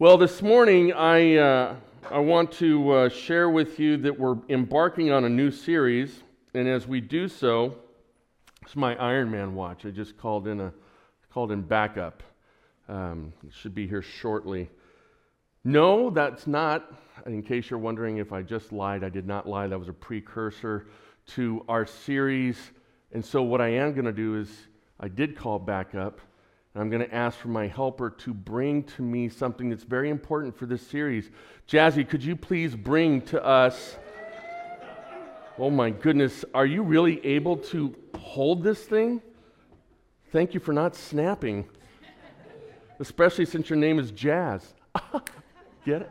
Well, this morning I, uh, I want to uh, share with you that we're embarking on a new series, and as we do so, it's my Iron Man watch. I just called in a called in backup. Um, it should be here shortly. No, that's not. In case you're wondering if I just lied, I did not lie. That was a precursor to our series. And so, what I am going to do is, I did call backup and I'm going to ask for my helper to bring to me something that's very important for this series. Jazzy, could you please bring to us? Oh my goodness, are you really able to hold this thing? Thank you for not snapping, especially since your name is Jazz. Get it?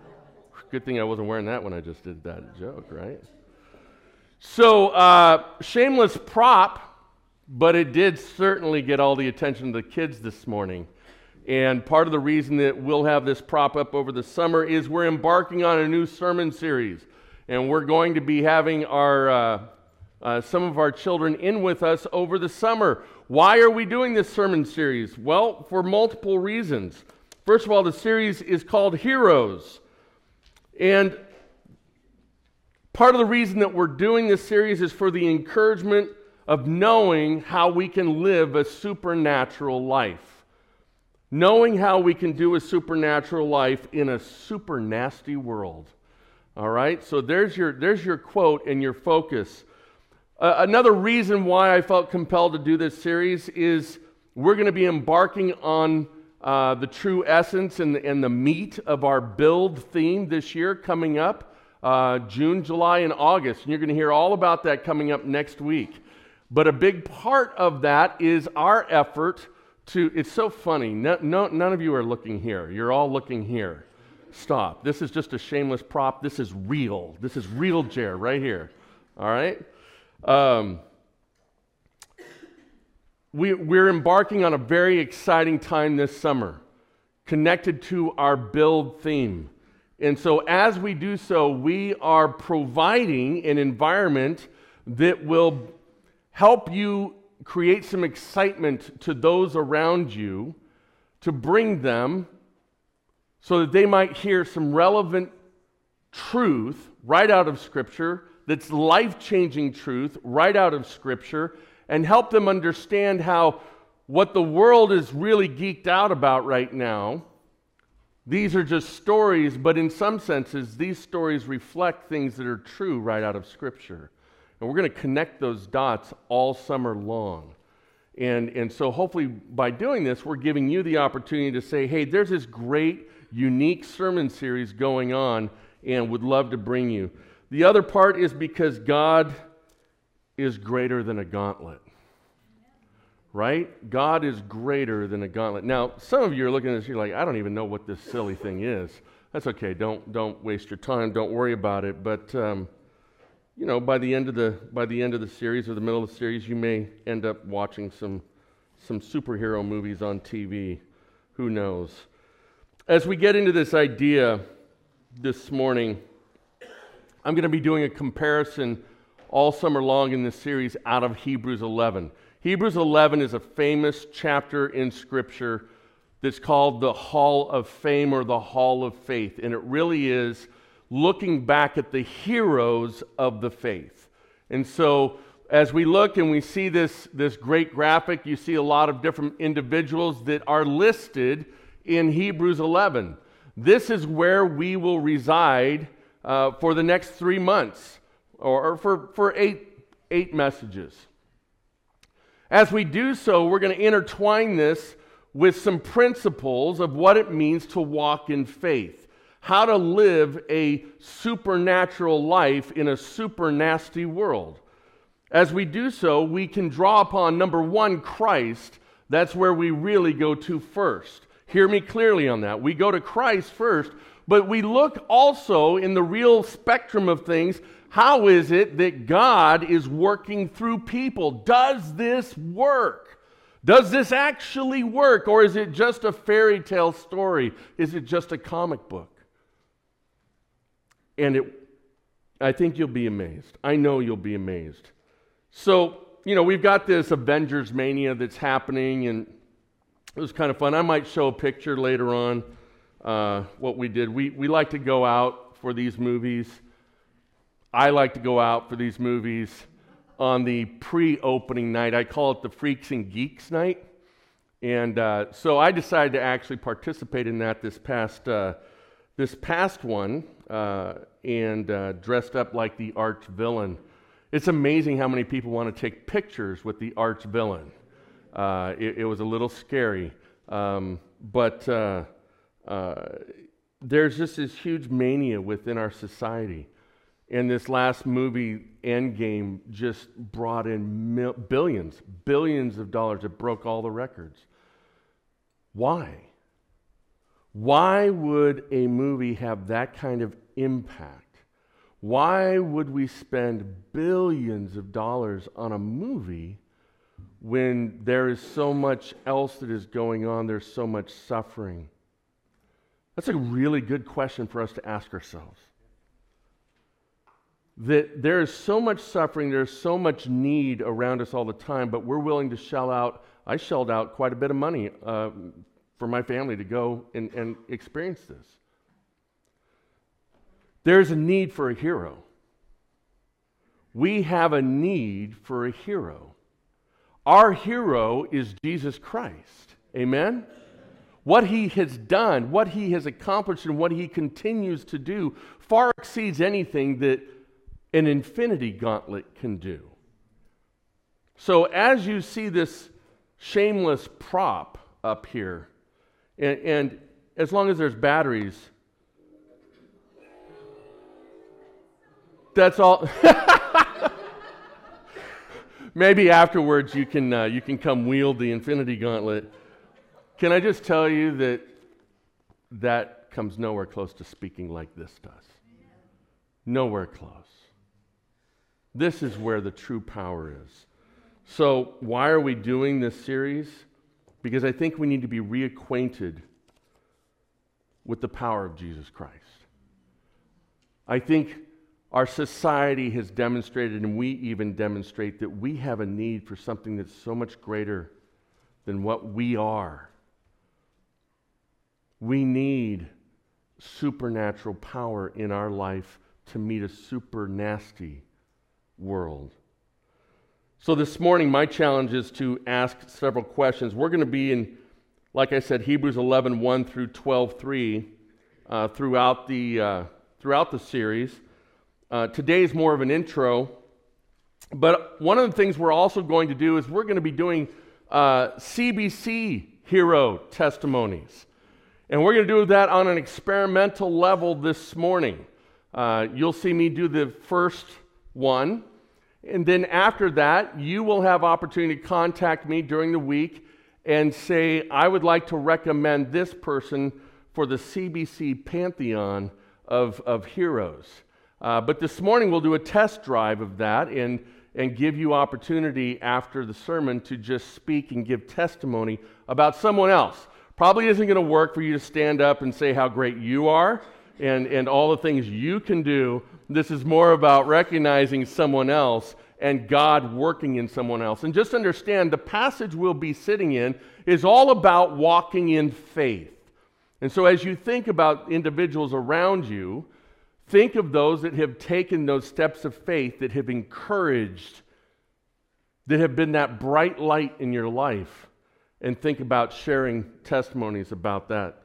Good thing I wasn't wearing that when I just did that joke, right? So, uh, shameless prop but it did certainly get all the attention of the kids this morning. And part of the reason that we'll have this prop up over the summer is we're embarking on a new sermon series. And we're going to be having our, uh, uh, some of our children in with us over the summer. Why are we doing this sermon series? Well, for multiple reasons. First of all, the series is called Heroes. And part of the reason that we're doing this series is for the encouragement of knowing how we can live a supernatural life. Knowing how we can do a supernatural life in a super nasty world. All right? So there's your, there's your quote and your focus. Uh, another reason why I felt compelled to do this series is we're going to be embarking on uh, the true essence and, and the meat of our build theme this year coming up uh, June, July, and August. And you're going to hear all about that coming up next week. But a big part of that is our effort to, it's so funny. No, no, none of you are looking here. You're all looking here. Stop. This is just a shameless prop. This is real. This is real Jer right here. All right? Um, we, we're embarking on a very exciting time this summer connected to our build theme. And so, as we do so, we are providing an environment that will help you create some excitement to those around you to bring them so that they might hear some relevant truth right out of Scripture that's life changing truth right out of Scripture and help them understand how what the world is really geeked out about right now. These are just stories, but in some senses, these stories reflect things that are true right out of Scripture. And we're going to connect those dots all summer long. And, and so, hopefully, by doing this, we're giving you the opportunity to say, hey, there's this great, unique sermon series going on, and would love to bring you. The other part is because God is greater than a gauntlet. Right? God is greater than a gauntlet. Now, some of you are looking at this, you're like, I don't even know what this silly thing is. That's okay. Don't, don't waste your time. Don't worry about it. But um, you know, by the end of the by the end of the series or the middle of the series, you may end up watching some some superhero movies on TV. Who knows? As we get into this idea this morning, I'm going to be doing a comparison all summer long in this series out of Hebrews 11. Hebrews 11 is a famous chapter in Scripture that's called the Hall of Fame or the Hall of Faith, and it really is looking back at the heroes of the faith. And so, as we look and we see this, this great graphic, you see a lot of different individuals that are listed in Hebrews 11. This is where we will reside uh, for the next three months, or, or for, for eight, eight messages. As we do so, we're going to intertwine this with some principles of what it means to walk in faith how to live a supernatural life in a super nasty world. As we do so, we can draw upon number one, Christ. That's where we really go to first. Hear me clearly on that. We go to Christ first, but we look also in the real spectrum of things. How is it that God is working through people? Does this work? Does this actually work? Or is it just a fairy tale story? Is it just a comic book? And it, I think you'll be amazed. I know you'll be amazed. So, you know, we've got this Avengers mania that's happening, and it was kind of fun. I might show a picture later on uh, what we did. We, we like to go out for these movies. I like to go out for these movies on the pre opening night. I call it the Freaks and Geeks night. And uh, so I decided to actually participate in that this past, uh, this past one uh, and uh, dressed up like the arch villain. It's amazing how many people want to take pictures with the arch villain. Uh, it, it, was a little scary. Um, but uh, there's just this huge mania within our society. And this last movie, Endgame, just brought in mil- billions, billions of dollars. It broke all the records. Why? Why would a movie have that kind of impact? Why would we spend billions of dollars on a movie when there is so much else that is going on? There's so much suffering. That's a really good question for us to ask ourselves. That there is so much suffering, there's so much need around us all the time, but we're willing to shell out I shelled out quite a bit of money uh, for my family to go and, and experience this. There's a need for a hero. We have a need for a hero. Our hero is Jesus Christ. Amen? What he has done, what he has accomplished, and what he continues to do far exceeds anything that an infinity gauntlet can do. So, as you see this shameless prop up here. And, and as long as there's batteries, that's all. Maybe afterwards you can, uh, you can come wield the infinity gauntlet. Can I just tell you that that comes nowhere close to speaking like this does? Nowhere close. This is where the true power is. So, why are we doing this series? Because I think we need to be reacquainted with the power of Jesus Christ. I think our society has demonstrated, and we even demonstrate, that we have a need for something that's so much greater than what we are. We need supernatural power in our life to meet a super nasty world. So this morning, my challenge is to ask several questions. We're going to be in, like I said, Hebrews 11, 1 through 12, 3, uh, throughout, the, uh, throughout the series. Uh, today is more of an intro. But one of the things we're also going to do is we're going to be doing CBC uh, hero testimonies. And we're going to do that on an experimental level this morning. Uh, you'll see me do the first one. And then after that, you will have opportunity to contact me during the week and say, I would like to recommend this person for the CBC pantheon of, of heroes. Uh, but this morning, we'll do a test drive of that and, and give you opportunity after the sermon to just speak and give testimony about someone else. Probably isn't going to work for you to stand up and say how great you are and, and all the things you can do. This is more about recognizing someone else and God working in someone else. And just understand the passage we'll be sitting in is all about walking in faith. And so as you think about individuals around you, think of those that have taken those steps of faith, that have encouraged, that have been that bright light in your life, and think about sharing testimonies about that.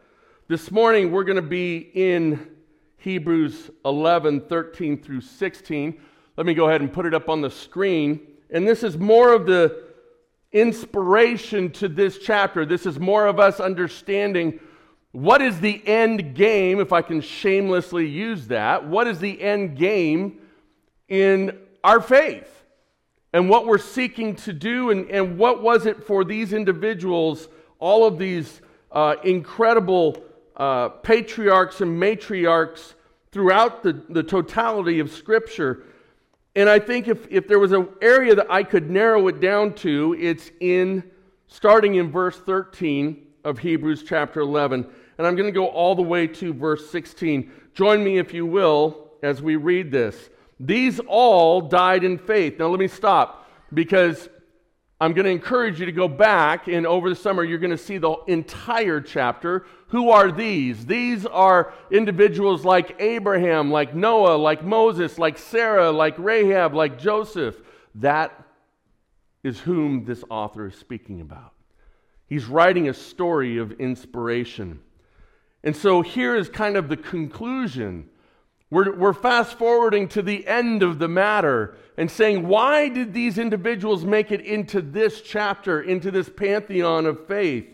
This morning, we're going to be in Hebrews 11 13 through 16. Let me go ahead and put it up on the screen. And this is more of the inspiration to this chapter. This is more of us understanding what is the end game, if I can shamelessly use that. What is the end game in our faith? And what we're seeking to do, and, and what was it for these individuals, all of these uh, incredible uh, patriarchs and matriarchs throughout the, the totality of Scripture. And I think if, if there was an area that I could narrow it down to, it's in starting in verse 13 of Hebrews chapter 11. And I'm going to go all the way to verse 16. Join me, if you will, as we read this. These all died in faith. Now, let me stop because I'm going to encourage you to go back, and over the summer, you're going to see the entire chapter. Who are these? These are individuals like Abraham, like Noah, like Moses, like Sarah, like Rahab, like Joseph. That is whom this author is speaking about. He's writing a story of inspiration. And so here is kind of the conclusion. We're, we're fast forwarding to the end of the matter and saying, why did these individuals make it into this chapter, into this pantheon of faith?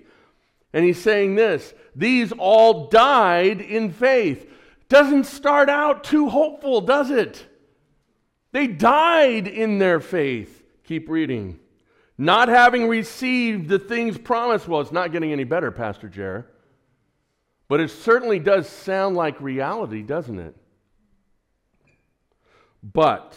And he's saying this these all died in faith. Doesn't start out too hopeful, does it? They died in their faith. Keep reading. Not having received the things promised. Well, it's not getting any better, Pastor Jer. But it certainly does sound like reality, doesn't it? But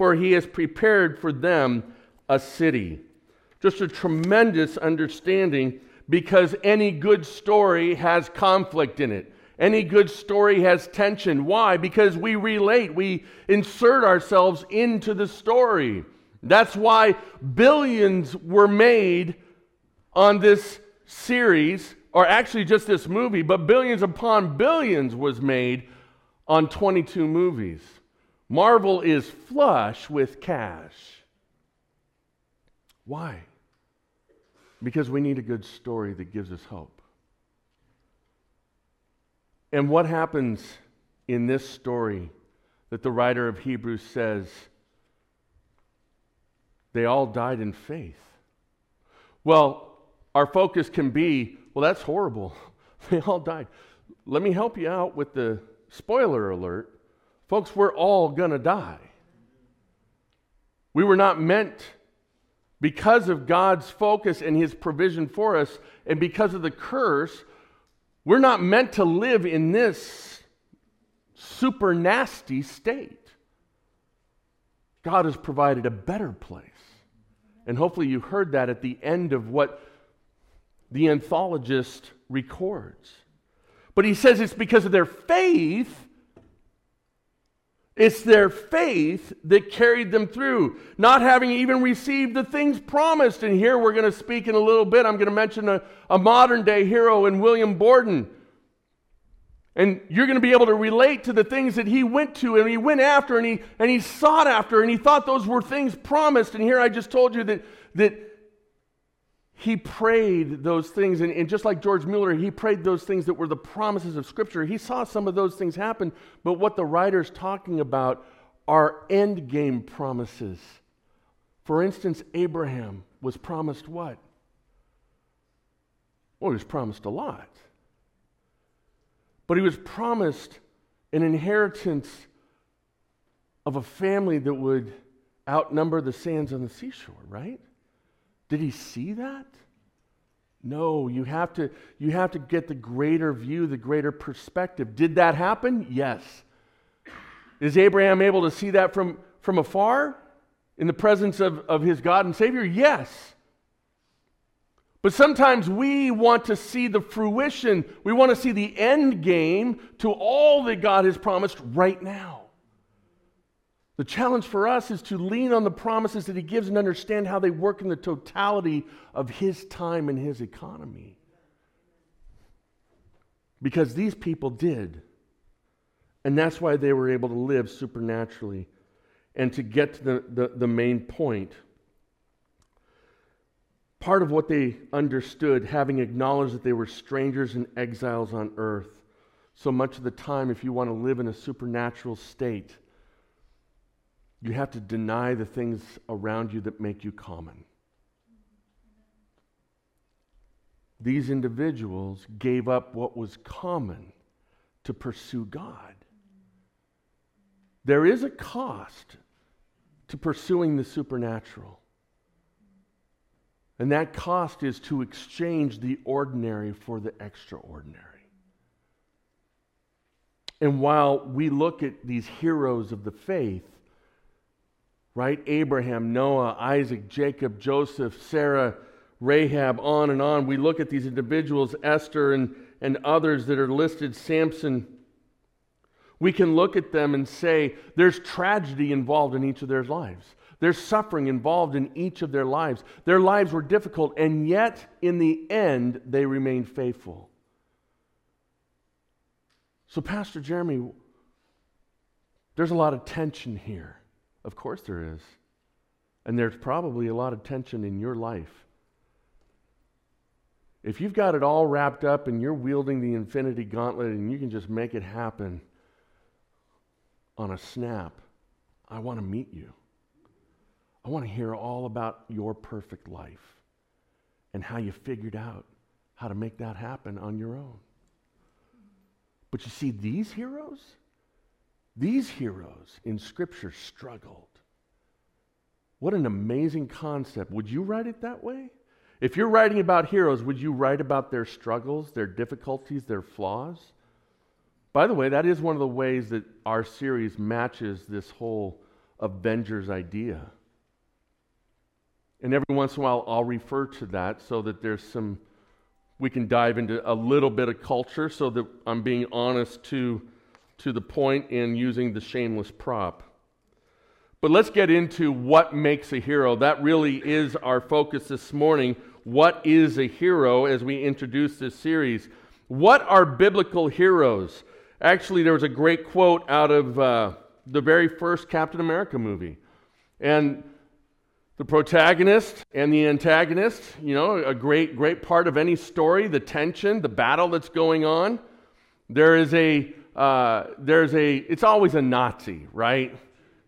for he has prepared for them a city. Just a tremendous understanding because any good story has conflict in it. Any good story has tension. Why? Because we relate, we insert ourselves into the story. That's why billions were made on this series or actually just this movie, but billions upon billions was made on 22 movies. Marvel is flush with cash. Why? Because we need a good story that gives us hope. And what happens in this story that the writer of Hebrews says they all died in faith? Well, our focus can be well, that's horrible. They all died. Let me help you out with the spoiler alert. Folks, we're all going to die. We were not meant, because of God's focus and His provision for us, and because of the curse, we're not meant to live in this super nasty state. God has provided a better place. And hopefully, you heard that at the end of what the anthologist records. But he says it's because of their faith. It's their faith that carried them through, not having even received the things promised. And here we're going to speak in a little bit. I'm going to mention a, a modern day hero in William Borden. And you're going to be able to relate to the things that he went to and he went after and he, and he sought after and he thought those were things promised. And here I just told you that, that he prayed those things, and, and, just like George Mueller, he prayed those things that were the promises of Scripture. He saw some of those things happen, but what the writer's talking about are end game promises. For instance, Abraham was promised what? Well, he was promised a lot. But he was promised an inheritance of a family that would outnumber the sands on the seashore, right? Did he see that? No, you have to you have to get the greater view, the greater perspective. Did that happen? Yes. Is Abraham able to see that from, from afar in the presence of, of his God and Savior? Yes. But sometimes we want to see the fruition, we want to see the end game to all that God has promised right now. The challenge for us is to lean on the promises that he gives and understand how they work in the totality of his time and his economy. Because these people did. And that's why they were able to live supernaturally. And to get to the, the, the main point, part of what they understood, having acknowledged that they were strangers and exiles on earth, so much of the time, if you want to live in a supernatural state, you have to deny the things around you that make you common. These individuals gave up what was common to pursue God. There is a cost to pursuing the supernatural. And that cost is to exchange the ordinary for the extraordinary. And while we look at these heroes of the faith, right? Abraham, Noah, Isaac, Jacob, Joseph, Sarah, Rahab, on and on. We look at these individuals, Esther and, and others that are listed, Samson. We can look at them and say there's tragedy involved in each of their lives. There's suffering involved in each of their lives. Their lives were difficult, and yet, in the end, they remained faithful. So, Pastor Jeremy, there's a lot of tension here. Of course, there is. And there's probably a lot of tension in your life. If you've got it all wrapped up and you're wielding the infinity gauntlet and you can just make it happen on a snap, I want to meet you. I want to hear all about your perfect life and how you figured out how to make that happen on your own. But you see, these heroes, these heroes in Scripture struggled. What an amazing concept. Would you write it that way? If you're writing about heroes, would you write about their struggles, their difficulties, their flaws? By the way, that is one of the ways that our series matches this whole Avengers idea. And every once in a while, I'll refer to that so that there's some, we can dive into a little bit of culture so that I'm being honest to, to the point in using the shameless prop. But let's get into what makes a hero. That really is our focus this morning. What is a hero as we introduce this series? What are biblical heroes? Actually, there was a great quote out of uh, the very first Captain America movie. And the protagonist and the antagonist, you know, a great, great part of any story, the tension, the battle that's going on. There is a, uh, there's a, it's always a Nazi, right?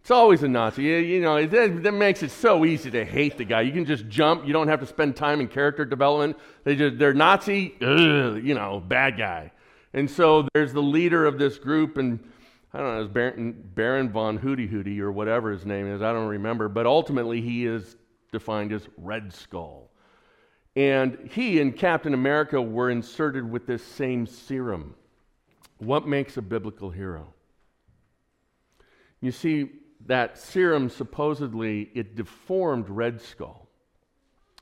It's always a Nazi. You, you know, that, that makes it so easy to hate the guy. You can just jump. You don't have to spend time in character development. They just, they're Nazi, ugh, you know, bad guy. And so there's the leader of this group, and I don't know, it's Baron, Baron von Hooty Hooty or whatever his name is. I don't remember. But ultimately, he is defined as Red Skull. And he and Captain America were inserted with this same serum. What makes a biblical hero? You see, that serum supposedly it deformed Red Skull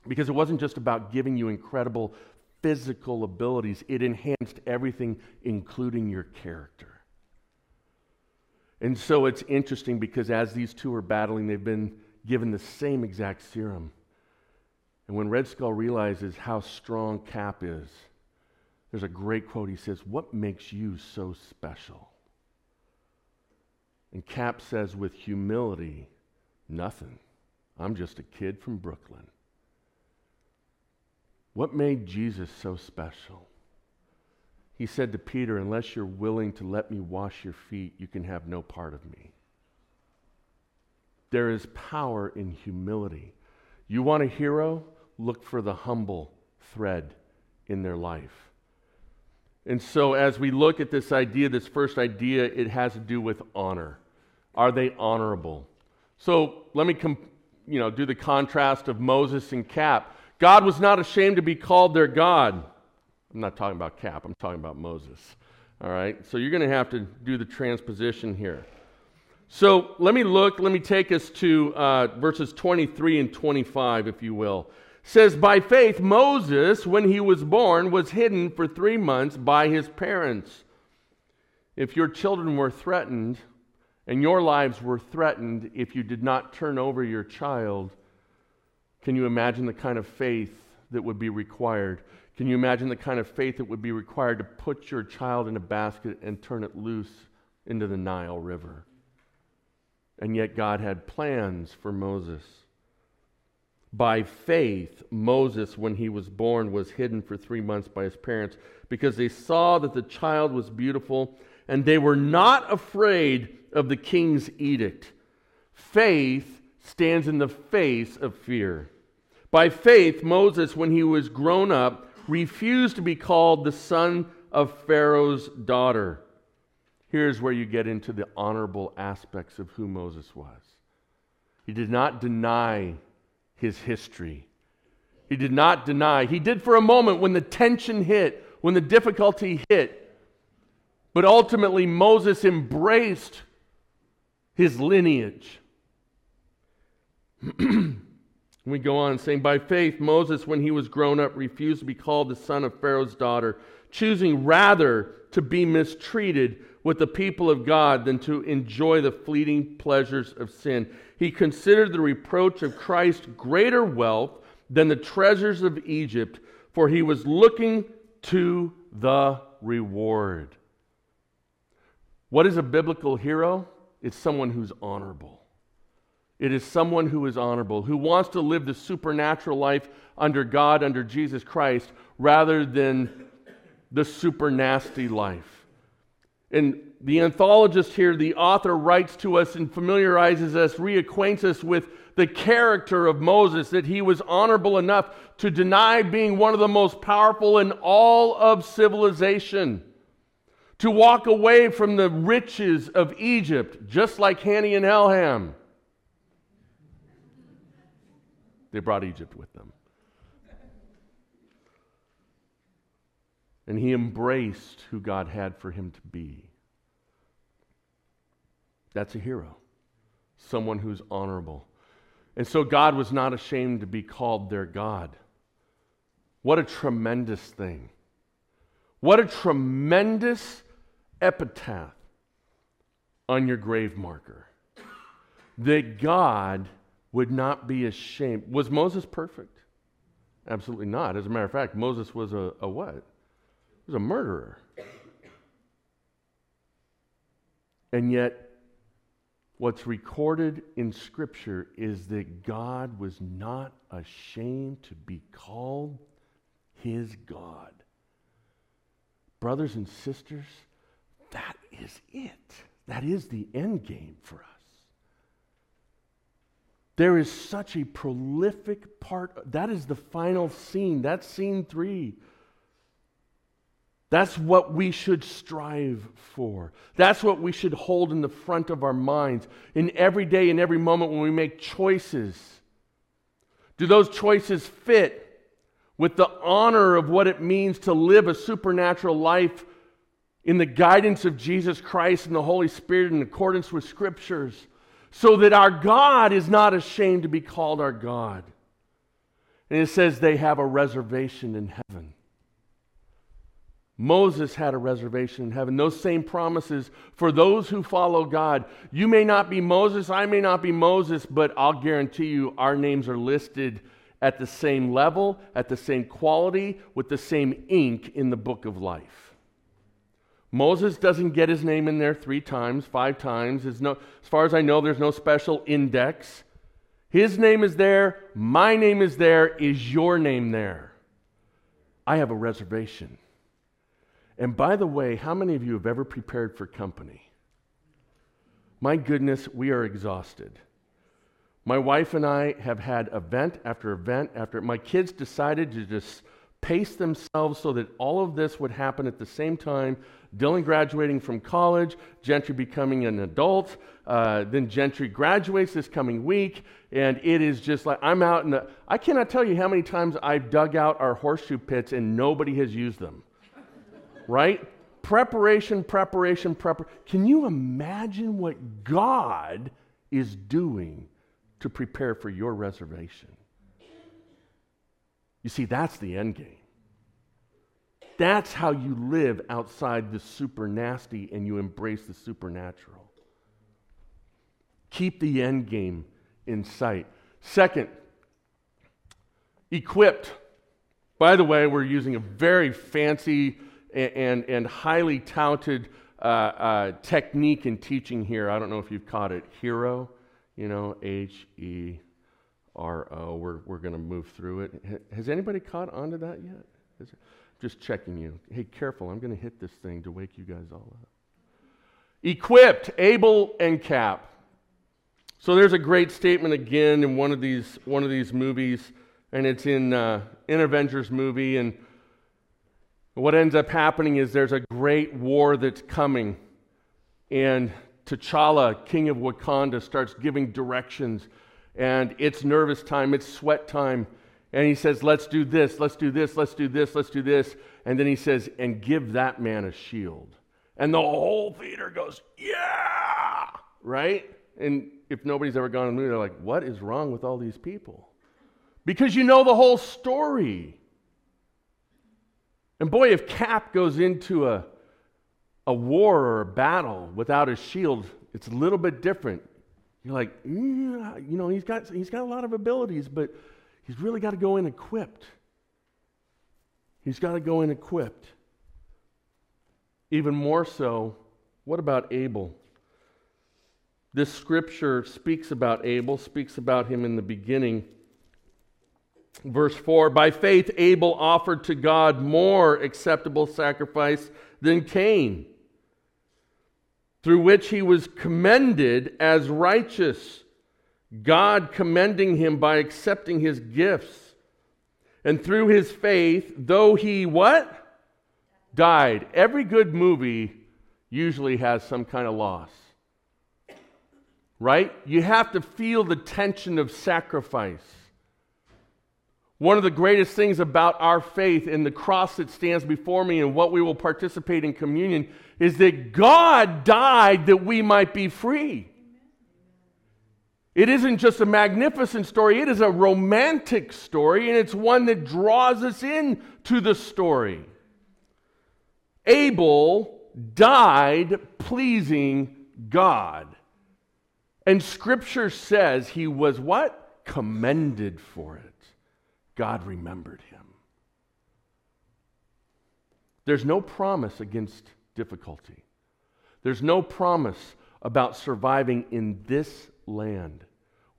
because it wasn't just about giving you incredible physical abilities, it enhanced everything, including your character. And so it's interesting because as these two are battling, they've been given the same exact serum. And when Red Skull realizes how strong Cap is, there's a great quote. He says, What makes you so special? And Cap says, with humility, Nothing. I'm just a kid from Brooklyn. What made Jesus so special? He said to Peter, Unless you're willing to let me wash your feet, you can have no part of me. There is power in humility. You want a hero? Look for the humble thread in their life. And so, as we look at this idea, this first idea, it has to do with honor. Are they honorable? So, let me com- you know, do the contrast of Moses and Cap. God was not ashamed to be called their God. I'm not talking about Cap, I'm talking about Moses. All right? So you're going to have to do the transposition here. So let me look, let me take us to uh, verses 23 and 25, if you will. Says, By faith, Moses, when he was born, was hidden for three months by his parents. If your children were threatened, and your lives were threatened if you did not turn over your child, can you imagine the kind of faith that would be required? Can you imagine the kind of faith that would be required to put your child in a basket and turn it loose into the Nile River? And yet, God had plans for Moses. By faith, Moses, when he was born, was hidden for three months by his parents because they saw that the child was beautiful and they were not afraid of the king's edict. Faith stands in the face of fear. By faith, Moses, when he was grown up, refused to be called the son of Pharaoh's daughter. Here's where you get into the honorable aspects of who Moses was. He did not deny his history, He did not deny. He did for a moment when the tension hit, when the difficulty hit. But ultimately, Moses embraced his lineage. we go on saying, By faith, Moses, when he was grown up, refused to be called the son of Pharaoh's daughter, choosing rather to be mistreated with the people of God than to enjoy the fleeting pleasures of sin. He considered the reproach of Christ greater wealth than the treasures of Egypt, for he was looking to the reward. What is a biblical hero? It's someone who's honorable. It is someone who is honorable, who wants to live the supernatural life under God, under Jesus Christ, rather than the super nasty life. And the anthologist here, the author, writes to us and familiarizes us, reacquaints us with the character of Moses, that he was honorable enough to deny being one of the most powerful in all of civilization, to walk away from the riches of Egypt, just like Hanny and Elham. They brought Egypt with them. And he embraced who God had for him to be. That's a hero, someone who's honorable. And so God was not ashamed to be called their God. What a tremendous thing. What a tremendous epitaph on your grave marker. That God would not be ashamed. Was Moses perfect? Absolutely not. As a matter of fact, Moses was a, a what? Was a murderer. And yet, what's recorded in Scripture is that God was not ashamed to be called his God. Brothers and sisters, that is it. That is the end game for us. There is such a prolific part. That is the final scene. That's scene three. That's what we should strive for. That's what we should hold in the front of our minds in every day, in every moment when we make choices. Do those choices fit with the honor of what it means to live a supernatural life in the guidance of Jesus Christ and the Holy Spirit in accordance with Scriptures? So that our God is not ashamed to be called our God. And it says they have a reservation in heaven. Moses had a reservation in heaven. Those same promises for those who follow God. You may not be Moses, I may not be Moses, but I'll guarantee you our names are listed at the same level, at the same quality, with the same ink in the book of life. Moses doesn't get his name in there three times, five times. No, as far as I know, there's no special index. His name is there, my name is there, is your name there? I have a reservation. And by the way, how many of you have ever prepared for company? My goodness, we are exhausted. My wife and I have had event after event after my kids decided to just pace themselves so that all of this would happen at the same time. Dylan graduating from college, Gentry becoming an adult, uh, then Gentry graduates this coming week, and it is just like I'm out in the. I cannot tell you how many times I've dug out our horseshoe pits and nobody has used them right? Preparation, preparation, preparation. Can you imagine what God is doing to prepare for your reservation? You see, that's the end game. That's how you live outside the super nasty and you embrace the supernatural. Keep the end game in sight. Second, equipped. By the way, we're using a very fancy and, and, highly touted uh, uh, technique in teaching here. I don't know if you've caught it. Hero, you know, H E R O. We're, we're going to move through it. Has anybody caught onto that yet? Just checking you. Hey, careful. I'm going to hit this thing to wake you guys all up. Equipped, able, and Cap. So there's a great statement again in one of these, one of these movies, and it's in, uh, in Avengers movie. And what ends up happening is there's a great war that's coming, and T'Challa, king of Wakanda, starts giving directions, and it's nervous time, it's sweat time, And he says, Let's do this, let's do this, let's do this, let's do this. And then he says, And give that man a shield. And the whole theater goes, Yeah! Right? And if nobody's ever gone to the movie, they're like, What is wrong with all these people? Because you know the whole story. And boy, if Cap goes into a, a war or a battle without a shield, it's a little bit different. You're like, yeah, you know, he's got, he's got a lot of abilities, but he's really got to go in equipped. He's got to go in equipped. Even more so, what about Abel? This scripture speaks about Abel, speaks about him in the beginning. Verse 4 By faith, Abel offered to God more acceptable sacrifice than Cain, through which he was commended as righteous, God commending him by accepting his gifts. And through his faith, though he what? Died. Every good movie usually has some kind of loss. Right? You have to feel the tension of sacrifice. One of the greatest things about our faith and the cross that stands before me and what we will participate in communion is that God died that we might be free. It isn't just a magnificent story, it is a romantic story, and it's one that draws us in to the story. Abel died pleasing God. And scripture says he was what? Commended for it. God remembered him. There's no promise against difficulty. There's no promise about surviving in this land.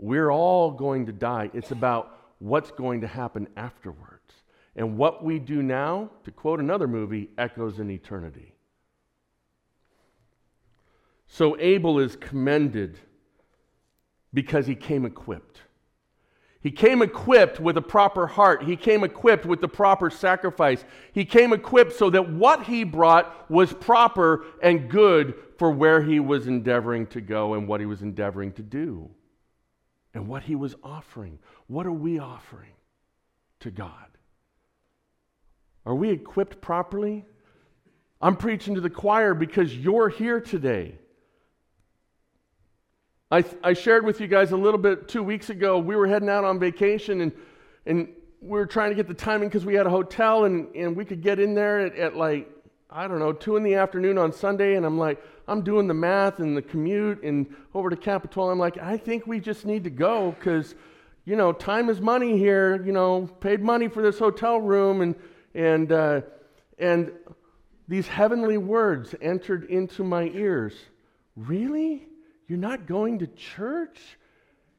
We're all going to die. It's about what's going to happen afterwards. And what we do now, to quote another movie, echoes in eternity. So Abel is commended because he came equipped. He came equipped with a proper heart. He came equipped with the proper sacrifice. He came equipped so that what he brought was proper and good for where he was endeavoring to go and what he was endeavoring to do and what he was offering. What are we offering to God? Are we equipped properly? I'm preaching to the choir because you're here today. I, I shared with you guys a little bit two weeks ago. We were heading out on vacation and, and we were trying to get the timing because we had a hotel and, and we could get in there at, at like, I don't know, two in the afternoon on Sunday. And I'm like, I'm doing the math and the commute and over to Capitola. I'm like, I think we just need to go because, you know, time is money here. You know, paid money for this hotel room and and uh, and these heavenly words entered into my ears. Really? You're not going to church?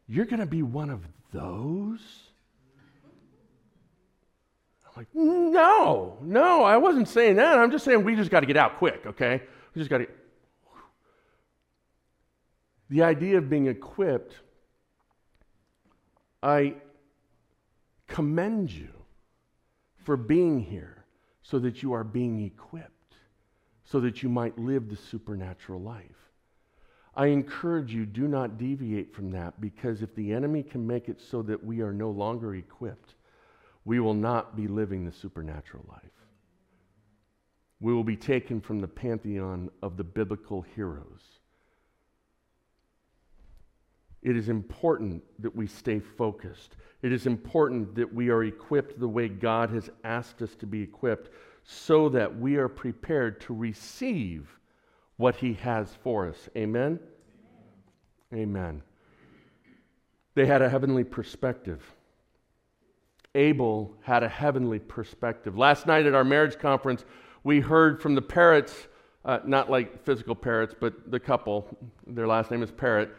You're going to be one of those? I'm like, no, no, I wasn't saying that. I'm just saying we just got to get out quick, okay? We just got to. The idea of being equipped, I commend you for being here so that you are being equipped, so that you might live the supernatural life. I encourage you, do not deviate from that because if the enemy can make it so that we are no longer equipped, we will not be living the supernatural life. We will be taken from the pantheon of the biblical heroes. It is important that we stay focused. It is important that we are equipped the way God has asked us to be equipped so that we are prepared to receive what he has for us. Amen? Amen. They had a heavenly perspective. Abel had a heavenly perspective. Last night at our marriage conference, we heard from the parrots, uh, not like physical parrots, but the couple, their last name is Parrott,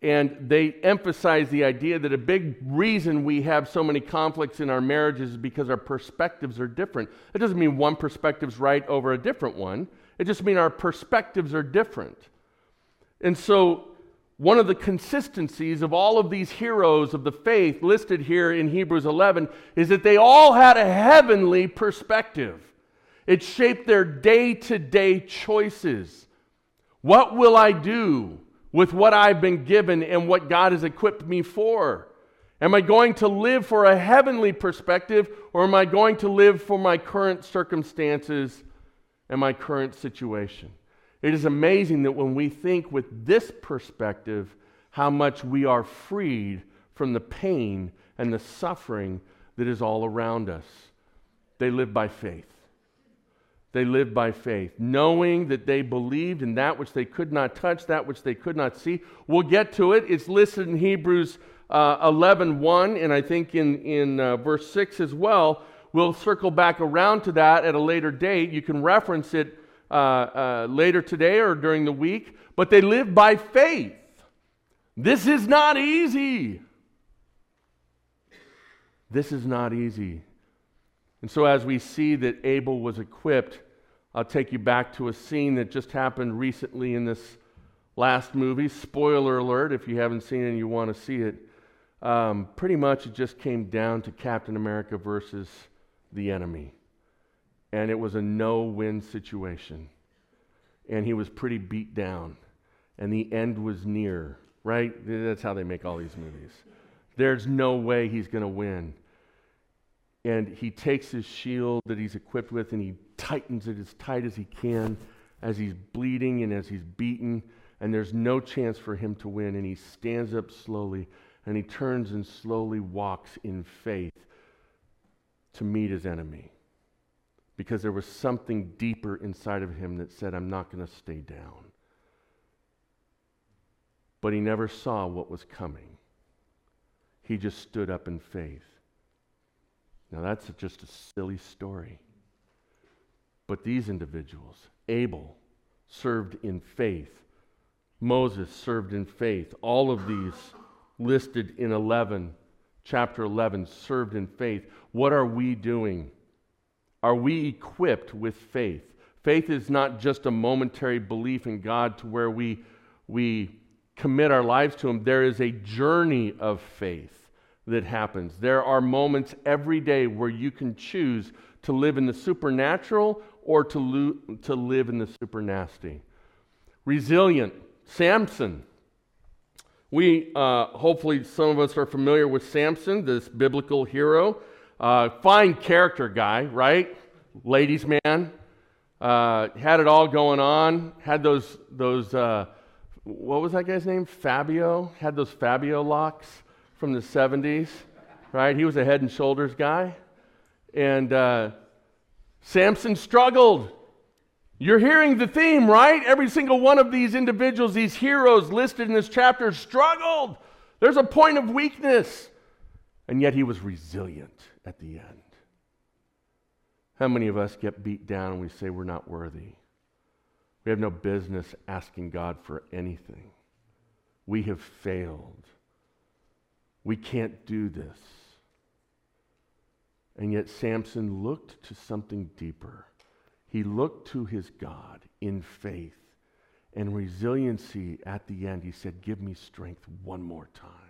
and they emphasized the idea that a big reason we have so many conflicts in our marriages is because our perspectives are different. It doesn't mean one perspective's right over a different one. It just means our perspectives are different. And so, one of the consistencies of all of these heroes of the faith listed here in Hebrews 11 is that they all had a heavenly perspective. It shaped their day to day choices. What will I do with what I've been given and what God has equipped me for? Am I going to live for a heavenly perspective or am I going to live for my current circumstances and my current situation? It is amazing that when we think with this perspective, how much we are freed from the pain and the suffering that is all around us. They live by faith. They live by faith, knowing that they believed in that which they could not touch, that which they could not see. We'll get to it. It's listed in Hebrews uh, 11 1, and I think in, in uh, verse 6 as well. We'll circle back around to that at a later date. You can reference it uh, uh, later today or during the week, but they live by faith. This is not easy. This is not easy. And so, as we see that Abel was equipped, I'll take you back to a scene that just happened recently in this last movie. Spoiler alert if you haven't seen it and you want to see it. Um, pretty much it just came down to Captain America versus the enemy. And it was a no win situation. And he was pretty beat down. And the end was near, right? That's how they make all these movies. There's no way he's going to win and he takes his shield that he's equipped with and he tightens it as tight as he can as he's bleeding and as he's beaten, and there's no chance for him to win. And he stands up slowly and he turns and slowly walks in faith to meet his enemy because there was something deeper inside of him that said, I'm not going to stay down. But he never saw what was coming. He just stood up in faith. Now, that's just a silly story. But these individuals, Abel served in faith, Moses served in faith. All of these listed in 11, chapter 11, served in faith. What are we doing? Are we equipped with faith? Faith is not just a momentary belief in God to where we, we commit our lives to Him. There is a journey of faith that happens. There are moments every day where you can choose to live in the supernatural or to, lo- to live in the super nasty. Resilient, Samson. We, uh, hopefully, some of us are familiar with Samson, this biblical hero. Uh, fine character guy, right? Ladies' man. Uh, had it all going on. Had those, those uh, what was that guy's name? Fabio. Had those Fabio locks from the 70s, right? He was a head and shoulders guy. And uh, Samson struggled. You're hearing the theme, right? Every single one of these individuals, these heroes listed in this chapter, struggled. There's a point of weakness. And yet he was resilient at the end. How many of us get beat down and we say we're not worthy? We have no business asking God for anything. We have failed. We can't do this. And yet Samson looked to something deeper. He looked to his God in faith and resiliency at the end. He said, Give me strength one more time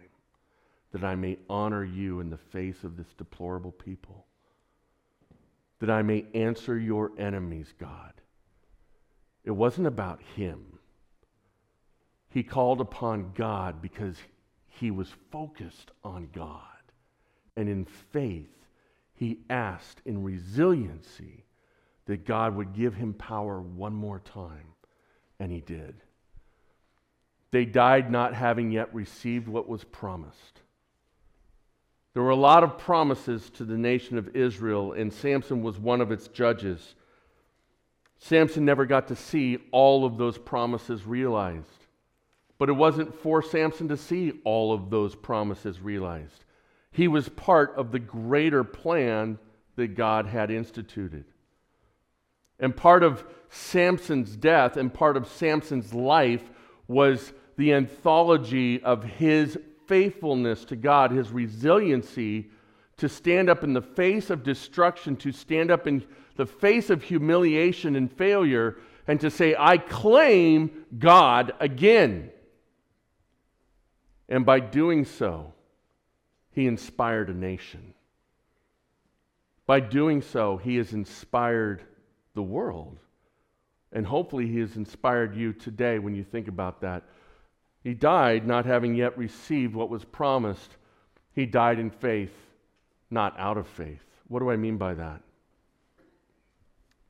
that I may honor you in the face of this deplorable people, that I may answer your enemies, God. It wasn't about him. He called upon God because he was focused on God. And in faith, he asked in resiliency that God would give him power one more time. And he did. They died not having yet received what was promised. There were a lot of promises to the nation of Israel, and Samson was one of its judges. Samson never got to see all of those promises realized. But it wasn't for Samson to see all of those promises realized. He was part of the greater plan that God had instituted. And part of Samson's death and part of Samson's life was the anthology of his faithfulness to God, his resiliency to stand up in the face of destruction, to stand up in the face of humiliation and failure, and to say, I claim God again. And by doing so, he inspired a nation. By doing so, he has inspired the world. And hopefully, he has inspired you today when you think about that. He died not having yet received what was promised. He died in faith, not out of faith. What do I mean by that?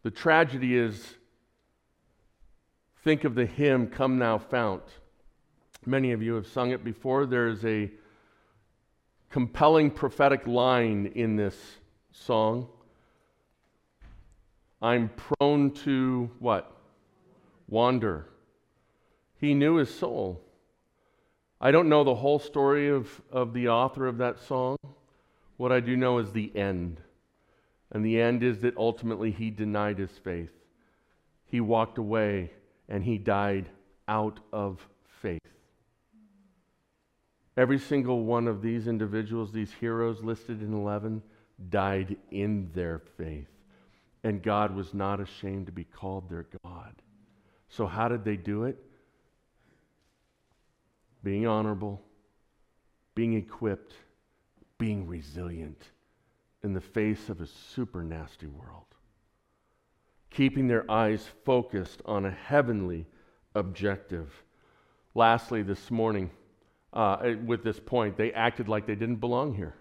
The tragedy is think of the hymn, Come Thou Fount. Many of you have sung it before. There is a compelling prophetic line in this song. I'm prone to what? Wander. He knew his soul. I don't know the whole story of, of the author of that song. What I do know is the end. And the end is that ultimately he denied his faith. He walked away and he died out of faith. Every single one of these individuals, these heroes listed in 11, died in their faith. And God was not ashamed to be called their God. So, how did they do it? Being honorable, being equipped, being resilient in the face of a super nasty world, keeping their eyes focused on a heavenly objective. Lastly, this morning, uh, with this point, they acted like they didn't belong here.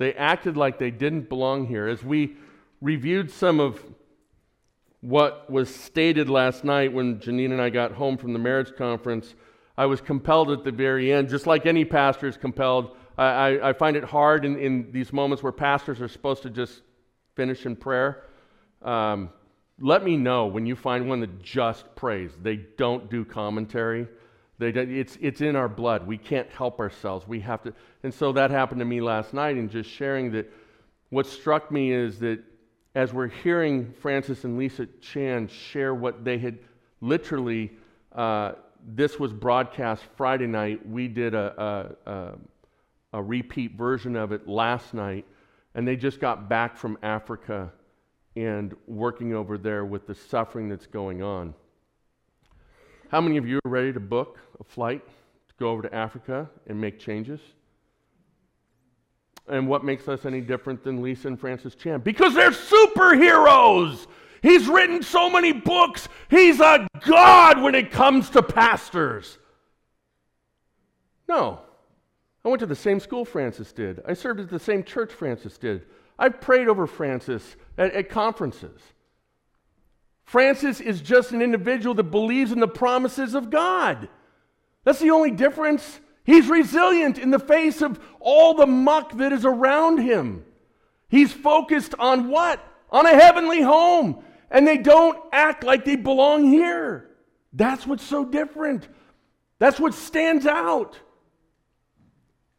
They acted like they didn't belong here. As we reviewed some of what was stated last night when Janine and I got home from the marriage conference, I was compelled at the very end, just like any pastor is compelled. I, I, I find it hard in, in, these moments where pastors are supposed to just finish in prayer. Um, let me know when you find one that just prays. They don't do commentary. They, it's, it's in our blood. We can't help ourselves. We have to. And so that happened to me last night, and just sharing that what struck me is that as we're hearing Francis and Lisa Chan share what they had literally, uh, this was broadcast Friday night. We did a, a, a, a repeat version of it last night, and they just got back from Africa and working over there with the suffering that's going on. How many of you are ready to book a flight to go over to Africa and make changes? And what makes us any different than Lisa and Francis Chan? Because they're superheroes! He's written so many books. He's a god when it comes to pastors. No. I went to the same school Francis did. I served at the same church Francis did. I've prayed over Francis at, at conferences. Francis is just an individual that believes in the promises of God. That's the only difference. He's resilient in the face of all the muck that is around him. He's focused on what? On a heavenly home. And they don't act like they belong here. That's what's so different. That's what stands out.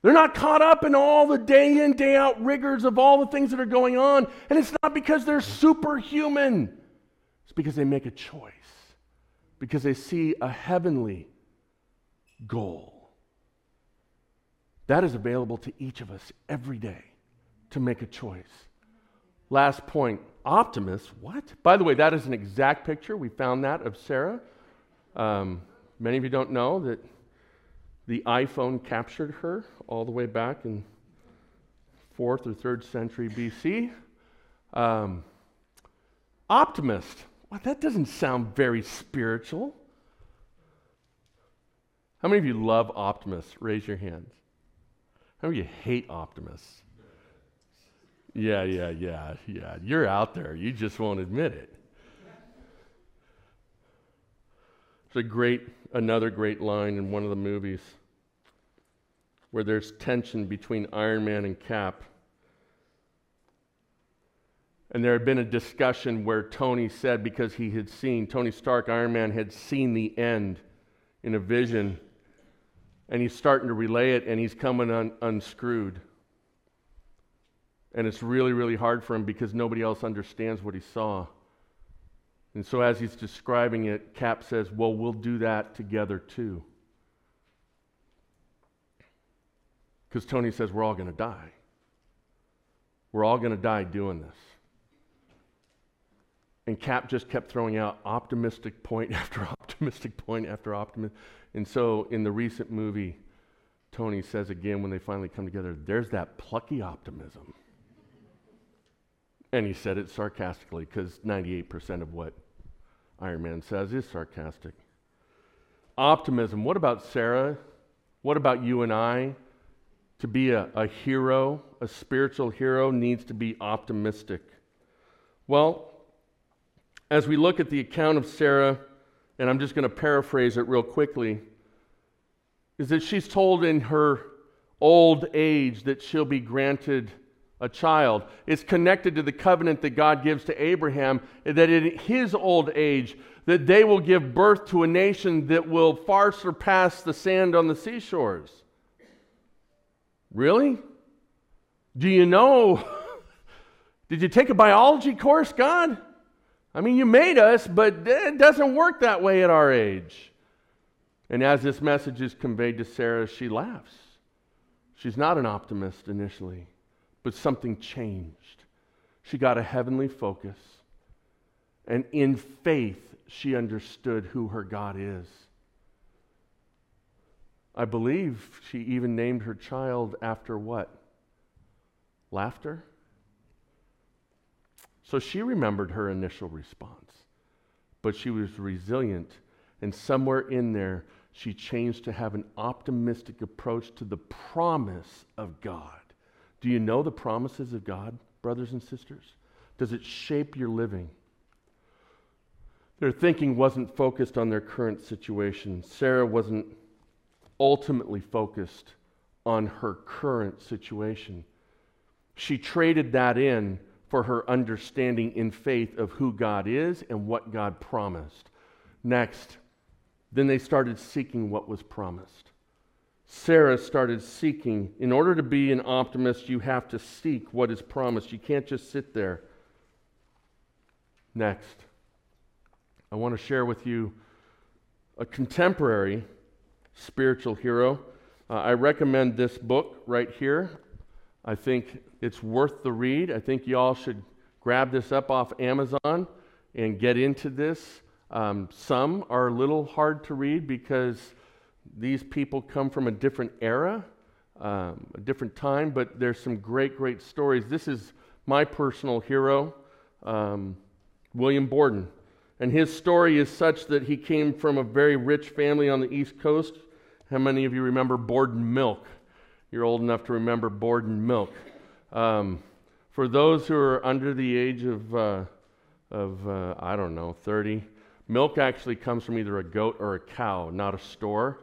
They're not caught up in all the day in, day out rigors of all the things that are going on. And it's not because they're superhuman. It's because they make a choice, because they see a heavenly goal. That is available to each of us every day to make a choice. Last point optimist. what? By the way, that is an exact picture. We found that of Sarah. Um, many of you don't know that the iPhone captured her all the way back in fourth or third century BC. Um, optimist. Well, that doesn't sound very spiritual. How many of you love optimists? Raise your hands. How many of you hate optimists? Yeah, yeah, yeah, yeah. You're out there. You just won't admit it. It's a great, another great line in one of the movies where there's tension between Iron Man and Cap. And there had been a discussion where Tony said, because he had seen, Tony Stark, Iron Man, had seen the end in a vision, and he's starting to relay it, and he's coming un- unscrewed. And it's really, really hard for him because nobody else understands what he saw. And so, as he's describing it, Cap says, Well, we'll do that together too. Because Tony says, We're all going to die. We're all going to die doing this. And Cap just kept throwing out optimistic point after optimistic point after optimistic. And so in the recent movie, Tony says again when they finally come together, there's that plucky optimism. And he said it sarcastically because 98% of what Iron Man says is sarcastic. Optimism. What about Sarah? What about you and I? To be a, a hero, a spiritual hero, needs to be optimistic. Well, as we look at the account of Sarah, and I'm just going to paraphrase it real quickly, is that she's told in her old age that she'll be granted a child. It's connected to the covenant that God gives to Abraham that in his old age that they will give birth to a nation that will far surpass the sand on the seashores. Really? Do you know? Did you take a biology course, God? I mean, you made us, but it doesn't work that way at our age. And as this message is conveyed to Sarah, she laughs. She's not an optimist initially, but something changed. She got a heavenly focus, and in faith, she understood who her God is. I believe she even named her child after what? Laughter? So she remembered her initial response, but she was resilient, and somewhere in there, she changed to have an optimistic approach to the promise of God. Do you know the promises of God, brothers and sisters? Does it shape your living? Their thinking wasn't focused on their current situation. Sarah wasn't ultimately focused on her current situation. She traded that in for her understanding in faith of who God is and what God promised. Next, then they started seeking what was promised. Sarah started seeking. In order to be an optimist, you have to seek what is promised. You can't just sit there. Next, I want to share with you a contemporary spiritual hero. Uh, I recommend this book right here. I think it's worth the read. I think you all should grab this up off Amazon and get into this. Um, some are a little hard to read because these people come from a different era, um, a different time, but there's some great, great stories. This is my personal hero, um, William Borden. And his story is such that he came from a very rich family on the East Coast. How many of you remember Borden milk? You're old enough to remember Borden milk. Um, for those who are under the age of, uh, of uh, I don't know, 30, Milk actually comes from either a goat or a cow, not a store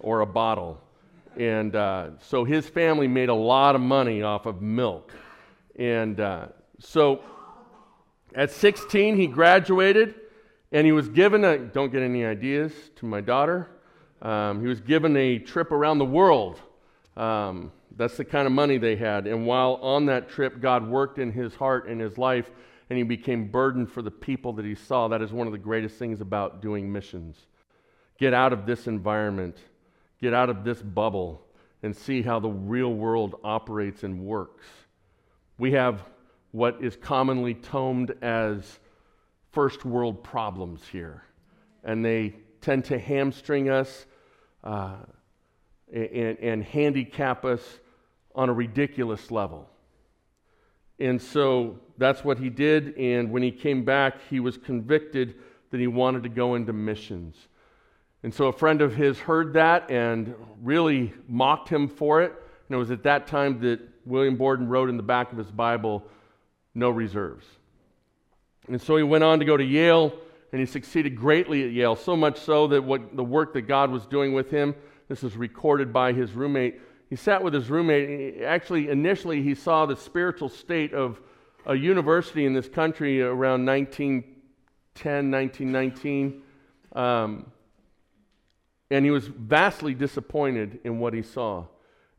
or a bottle. And uh, so his family made a lot of money off of milk. And uh, so at 16, he graduated and he was given a, don't get any ideas to my daughter, um, he was given a trip around the world. Um, that's the kind of money they had. And while on that trip, God worked in his heart and his life and he became burdened for the people that he saw. That is one of the greatest things about doing missions. Get out of this environment, get out of this bubble, and see how the real world operates and works. We have what is commonly tomed as first world problems here, and they tend to hamstring us uh, and, and handicap us on a ridiculous level. And so that's what he did. And when he came back, he was convicted that he wanted to go into missions. And so a friend of his heard that and really mocked him for it. And it was at that time that William Borden wrote in the back of his Bible, No reserves. And so he went on to go to Yale, and he succeeded greatly at Yale, so much so that what the work that God was doing with him, this is recorded by his roommate he sat with his roommate. Actually, initially, he saw the spiritual state of a university in this country around 1910, 1919. Um, and he was vastly disappointed in what he saw.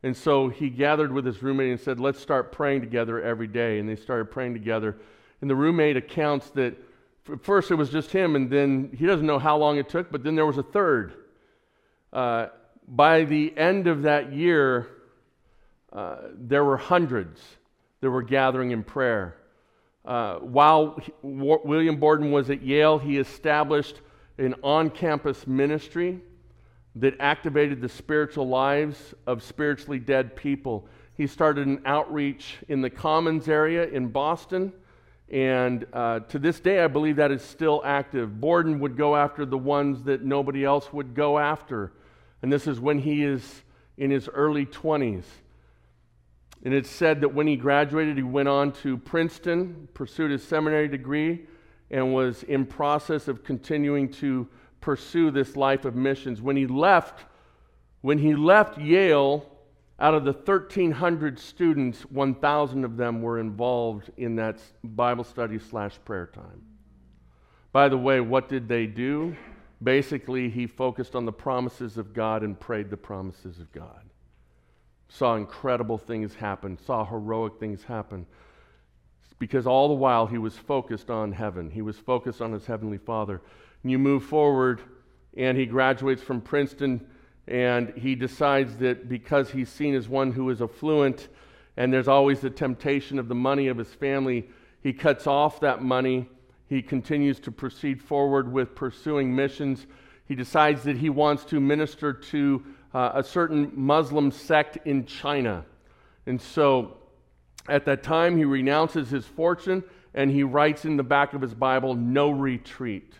And so he gathered with his roommate and said, Let's start praying together every day. And they started praying together. And the roommate accounts that first it was just him, and then he doesn't know how long it took, but then there was a third. Uh, by the end of that year, uh, there were hundreds that were gathering in prayer. Uh, while he, William Borden was at Yale, he established an on campus ministry that activated the spiritual lives of spiritually dead people. He started an outreach in the Commons area in Boston, and uh, to this day, I believe that is still active. Borden would go after the ones that nobody else would go after. And this is when he is in his early 20s. And it's said that when he graduated, he went on to Princeton, pursued his seminary degree, and was in process of continuing to pursue this life of missions. When he left, when he left Yale, out of the 1,300 students, 1,000 of them were involved in that Bible study slash prayer time. By the way, what did they do? Basically, he focused on the promises of God and prayed the promises of God. Saw incredible things happen, saw heroic things happen. Because all the while he was focused on heaven, he was focused on his heavenly Father. And you move forward, and he graduates from Princeton, and he decides that because he's seen as one who is affluent, and there's always the temptation of the money of his family, he cuts off that money he continues to proceed forward with pursuing missions. He decides that he wants to minister to uh, a certain Muslim sect in China. And so at that time, he renounces his fortune and he writes in the back of his Bible, No retreat.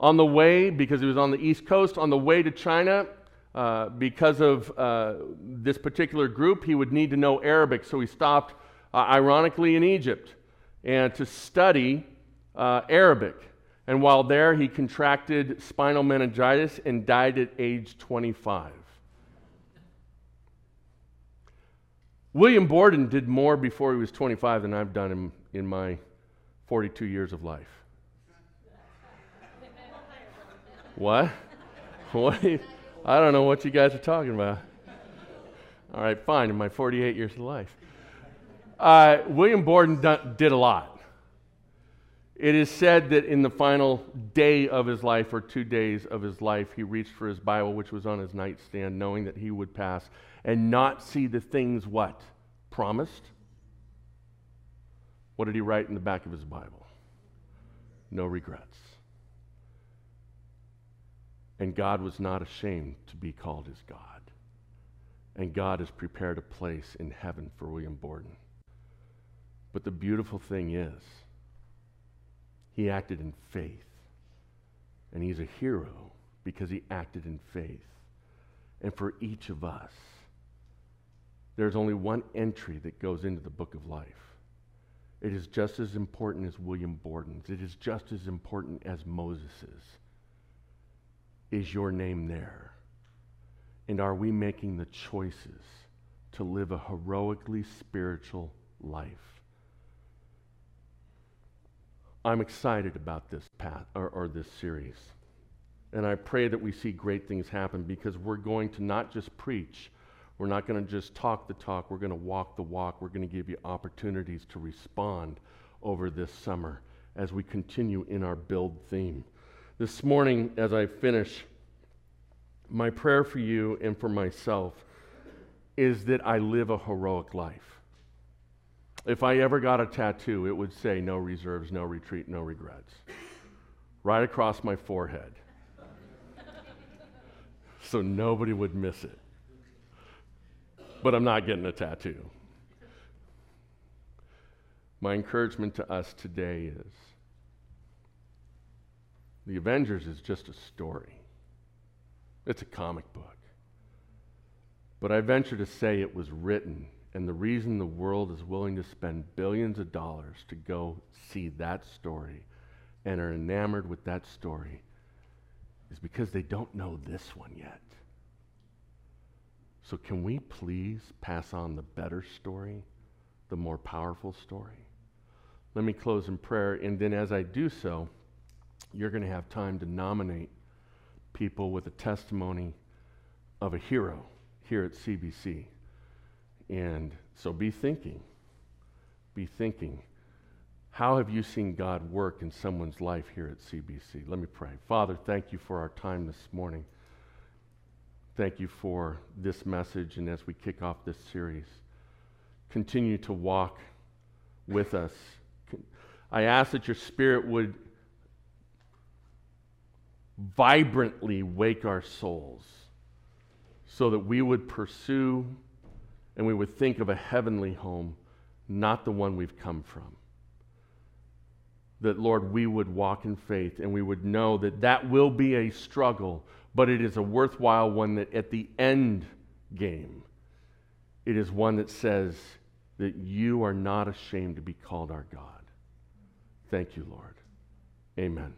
On the way, because he was on the East Coast, on the way to China, uh, because of uh, this particular group, he would need to know Arabic. So he stopped, uh, ironically, in Egypt and to study uh, Arabic. And while there, he contracted spinal meningitis and died at age 25. William Borden did more before he was 25 than I've done in, in my 42 years of life. what? What? I don't know what you guys are talking about. All right, fine, in my 48 years of life. Uh, William Borden did a lot. It is said that in the final day of his life, or two days of his life, he reached for his Bible, which was on his nightstand, knowing that he would pass and not see the things what? Promised? What did he write in the back of his Bible? No regrets. And God was not ashamed to be called his God. And God has prepared a place in heaven for William Borden. But the beautiful thing is, he acted in faith. And he's a hero because he acted in faith. And for each of us, there's only one entry that goes into the book of life. It is just as important as William Borden's. It is just as important as Moses's. Is your name there? And are we making the choices to live a heroically spiritual life? I'm excited about this path or, or this series. And I pray that we see great things happen because we're going to not just preach, we're not going to just talk the talk, we're going to walk the walk. We're going to give you opportunities to respond over this summer as we continue in our build theme. This morning, as I finish, my prayer for you and for myself is that I live a heroic life. If I ever got a tattoo, it would say no reserves, no retreat, no regrets. Right across my forehead. so nobody would miss it. But I'm not getting a tattoo. My encouragement to us today is The Avengers is just a story, it's a comic book. But I venture to say it was written and the reason the world is willing to spend billions of dollars to go see that story and are enamored with that story is because they don't know this one yet. So, can we please pass on the better story, the more powerful story? Let me close in prayer, and then as I do so, you're going to have time to nominate people with a testimony of a hero here at CBC. And so be thinking. Be thinking. How have you seen God work in someone's life here at CBC? Let me pray. Father, thank you for our time this morning. Thank you for this message. And as we kick off this series, continue to walk with us. I ask that your spirit would vibrantly wake our souls so that we would pursue and we would think of a heavenly home, not the one we've come from. That, Lord, we would walk in faith and we would know that that will be a struggle, but it is a worthwhile one that at the end game, it is one that says that you are not ashamed to be called our God. Thank you, Lord. Amen.